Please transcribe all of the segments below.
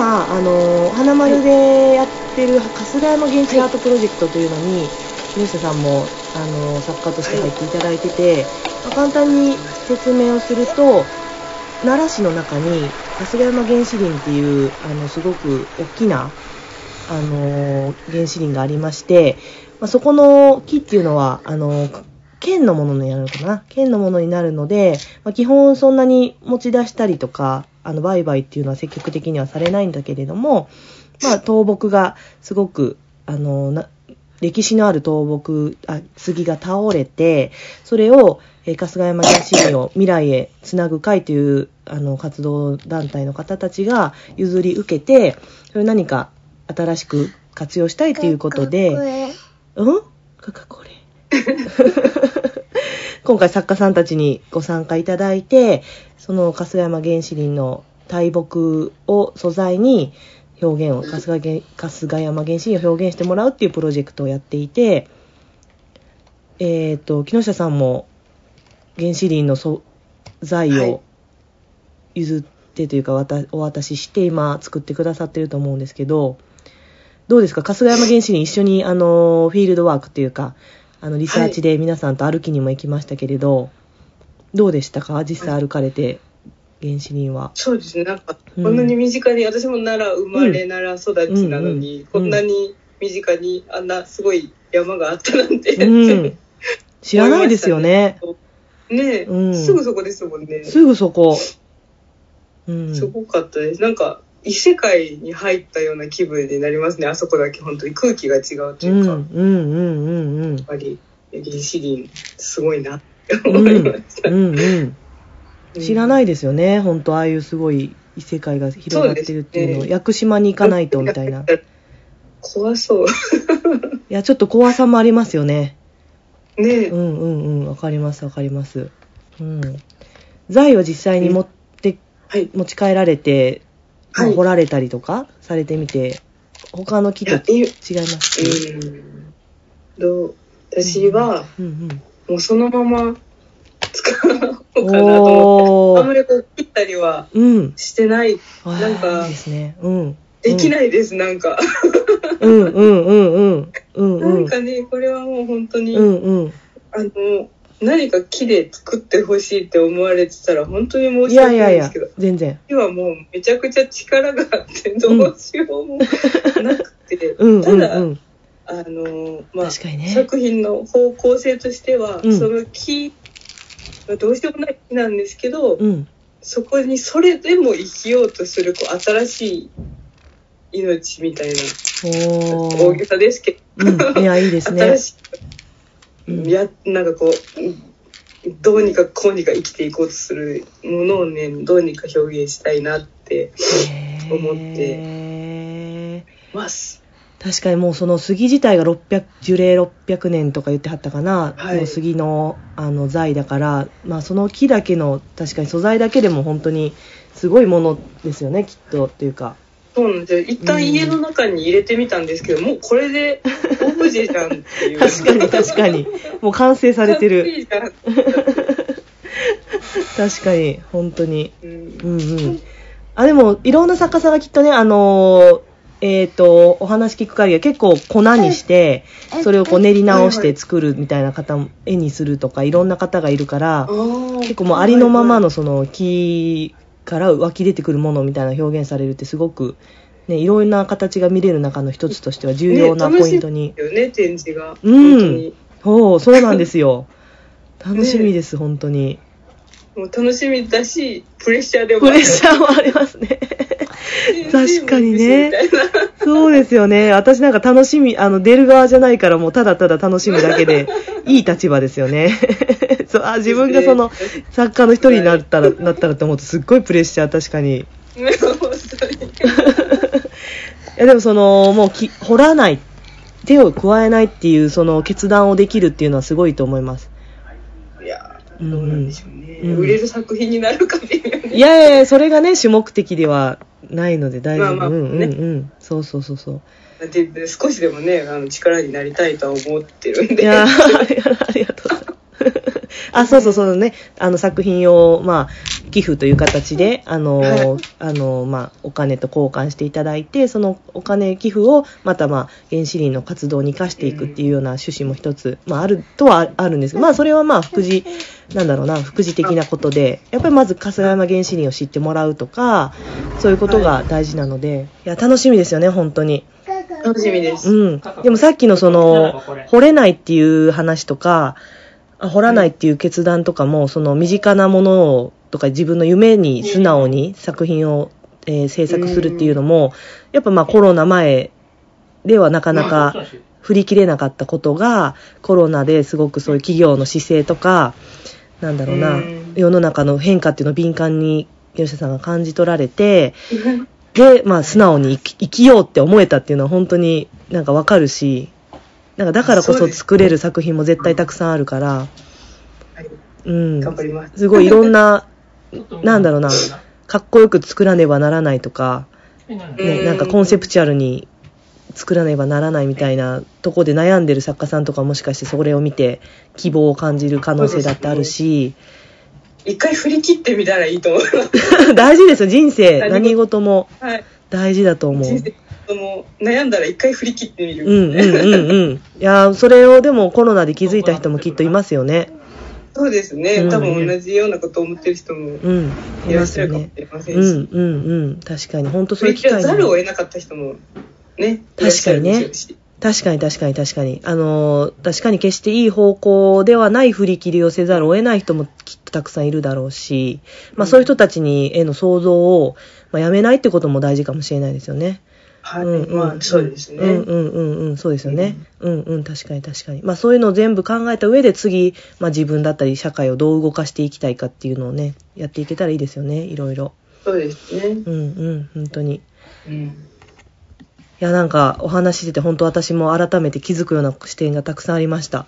今、あの花丸でやってる春日山原始アートプロジェクトというのに、木下さんもあの作家として入っていただいてて、まあ簡単に説明をすると奈良市の中に春日山原始林っていうあのすごく大きなあの原始林がありまして、まあ、そこの木っていうのはあの県のものになるのかな？県のものになるので、まあ、基本そんなに持ち出したりとかあの売買っていうのは積極的にはされないんだけれども、まあ、倒木がすごくあのな歴史のある倒木あ杉が倒れてそれを、えー春日山原始林を未来へつなぐ会というあの活動団体の方たちが譲り受けてそれを何か新しく活用したいということで。うん？かかこれ 今回作家さんたちにご参加いただいてその春日山原始林の大木を素材に表現を春日原春日山原始林を表現してもらうっていうプロジェクトをやっていてえっ、と木下さんも原始林の素材はい。を譲ってというか、わたお渡しして今作ってくださってると思うんですけどどうですか？春日山原始林一緒にあのフィールドワークっていうかあのリサーチで皆さんと歩きにも行きましたけれど、どうでしたか？実際歩かれて原始林は。そうですね。なんかうん。こんなに身近に、私も奈良生まれ、うん奈良育ちなのに、うんこんなに身近にあんなすごい山があったなんて、うん、知らないですよね。ねえ、うん。すぐそこですもんね。すぐそこ。うん、すごかったです。なんか異世界に入ったような気分になりますねあそこだけ本当に空気が違うとうん、いうか、うん、うん、うん、やっぱり原始林すごいなってうん。思いました、うん、うん。知らいないですよね。本当ああいうすごい異世界が広がってるっていうのを、屋久島に行かないとみたいな。い怖そうや、ちょっと怖さもありますよね。ねえ、うんうんうん、わかりますわかります。うん。材を実際に持って、はい持ち帰られて、まあはい掘られたりとかされてみて、他の木と違いますうんどう私はうんうん。もうそのまま使おうかなと思ってあんま。りこう切ったりはうん。してないあーなんかいいですね。うん。できい。ないです、なんか、うんうんうんうん。うんうなんん。かねこれはもう本当に、うんうん。あの何か木で作ってほしいって思われてたら本当に申いし訳ないんですけど、全然。木はもうめちゃくちゃ力があってどうしようもなくて、うんただ、うんうん。あのまあね。作品の方向性としては、うんその木がどうしようもない木なんですけど、うん。そこにそれでも生きようとするこう新しい命みたいな大げ。さですけど、うん。いや、いいですね 新。しい、うんやなんかこうどうにかこうにか生きていこうとするものをねどうにか表現したいなって思ってます。確かにもうその杉自体が600樹齢600年とか言ってはったかな、はい。の杉のあの材だから、まあ、その木だけの確かに素材だけでも本当にすごいものですよねきっとっていうかそうなんですよ。一旦家の中に入れてみたんですけど、もうこれでオブジェじゃんっていう。確かに確かに。もう完成されてる。確かに本当に。うん。うんうん。あでもいろんな作家さんがきっとねあのえっ、とお話聞く限りは結構粉にしてそれをこう練り直して作るみたいな方も絵にするとかいろんな方がいるから結結構もうありのままのその木から湧き出てくるものみたいな表現されるってすごく、ね、いろんな形が見れる中の一つとしては重要なポイントに、よね展示が、うん。本当に。そうそうなんですよ。楽しみです、本当に。もう楽しみだしプレッシャーでもプレッシャーもありますね 確かにね。そうですよね。私なんか楽しみあの出る側じゃないからもうただただ楽しむだけで いい立場ですよね。そうあ自分がその作家の一人になったらなったらと思うとすっごいプレッシャー確かに。いやでもそのもうき掘らない手を加えないっていうその決断をできるっていうのはすごいと思います。いやうん。どうなんでしょうね、うん売れる作品になるか微妙にいやいやいやそれがね主目的ではないので大丈夫、まあまあうんうんねうん。そうそうそうそう。でで少しでもねあの力になりたいとは思ってるんで。いやーありがとうございますあ、そうそうそうね。あの作品を、まあ、寄付という形で、あの、はいあの、まあ、お金と交換していただいて、そのお金寄付を、また、まあ、原子林の活動に生かしていくっていうような趣旨も一つ、まあ、あるとはあるんですが、まあ、それはまあ、副次、なんだろうな、副次的なことで、やっぱりまず、春日山原子林を知ってもらうとか、そういうことが大事なので、いや、楽しみですよね、本当に。楽しみです。うん。でもさっきのその、掘れないっていう話とか、あ掘らないっていう決断とかも、その身近なものを、とか自分の夢に素直に作品を、えー制作するっていうのも、やっぱまあコロナ前ではなかなか振り切れなかったことが、コロナですごくそういう企業の姿勢とか、なんだろうなうん、世の中の変化っていうのを敏感に吉田さんが感じ取られて、で、まあ、素直に生き生きようって思えたっていうのは本当になんかわかるし、なんかだからこそ作れる作品も絶対たくさんあるから、はいうん。頑張ります。すごいいろんな、なんだろうな、かっこよく作らねばならないとか、ね、うんなんかコンセプチュアルに作らねばならないみたいなとこで悩んでる作家さんとかもしかしてそれを見て希望を感じる可能性だってあるし、一回振り切ってみたらいいと思います。大事ですよ、人生。何何事もはい。大事だと思う。人生その悩んだら一回振り切ってみる。うんうんうんうん。いやー、それをでもコロナで気づいた人もきっといますよね。そうですね、うん多分同じようなことを思ってる人もうん。いいらっしゃるかもし。れませんし、うんうんうん。確かに。本当そういう機会振り切らざるをに。得なかった人もね、確かにね確かに確かに確かに。あのー、確かに決していい方向ではない振り切りをせざるを得ない人もきっとたくさんいるだろうし、まあそういう人たちにへの想像を、まあ、やめないってことも大事かもしれないですよね。はい、うんうんまあそうですね。うんうんうんうん、そうですよね。うんうん、確かに確かに。まあそういうのを全部考えた上で次、まあ自分だったり社会をどう動かしていきたいかっていうのをね、やっていけたらいいですよね、いろいろ。そうですね。うんうん、本当に。いうん。や、なんかお話ししてて本当私も改めて気づくような視点がたくさんありました。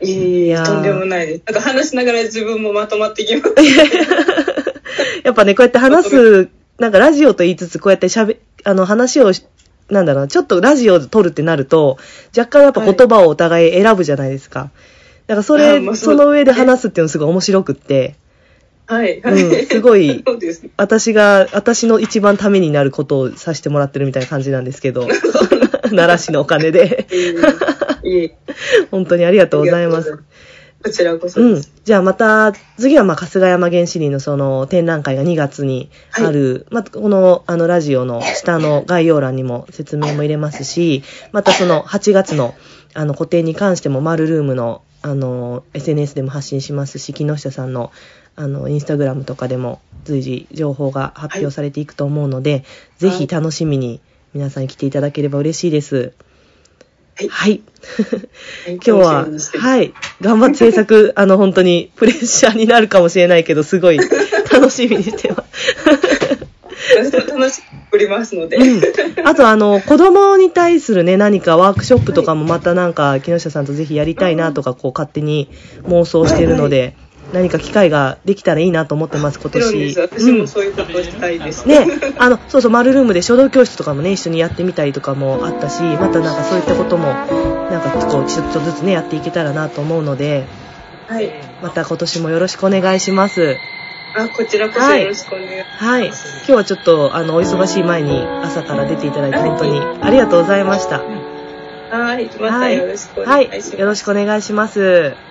いやーとんでもないです。なんか話しながら自分もまとまってきます。やっぱね、こうやって話す、なんかラジオと言いつつ、こうやって喋、あの話をし、なんだろうな、ちょっとラジオを撮るってなると、若干やっぱ言葉をお互い選ぶじゃないですか。だからそれ、あまあその上で話すっていうのすごい面白くって、はい。はうんすごい すね。私が、私の一番ためになることをさせてもらってるみたいな感じなんですけど、奈良市のお金で。いえいえいえ本当にありがとうございます。こちらこそうん。じゃあまた、次はまあ、春日山原始林のその展覧会が2月にある、またこの、あの、ラジオの下の概要欄にも説明も入れますし、またその8月の、あの、個展に関しても、マルルームの、あの、SNS でも発信しますし、木下さんの、あの、インスタグラムとかでも随時情報が発表されていくと思うので、ぜひ楽しみに皆さんに来ていただければ嬉しいです。はいはい。今今日は、はい、頑張って制作、あの、本当にプレッシャーになるかもしれないけど、すごい 楽しみにしてます。楽しくおりますので。うん、あと、あの、子供に対するね、何かワークショップとかもまたなんか、木下さんとぜひやりたいなとか、こう、勝手に妄想してるので、何か機会ができたらいいなと思ってます、今。年。私もそういうことをしたいです。ね、あの、そうそう、マルルームで書道教室とかもね、一緒にやってみたりとかもあったし、またなんかそういったことも、なんかこう、ちょっとずつね、やっていけたらなと思うので、はい。また今年もよろしくお願いします。あ、こちらこそよろしくお願いします。はい。今日はちょっと、あの、お忙しい前に朝から出ていただいて本当にありがとうございました。はい。またよろしくおはい願いします。。よろしくお願いします。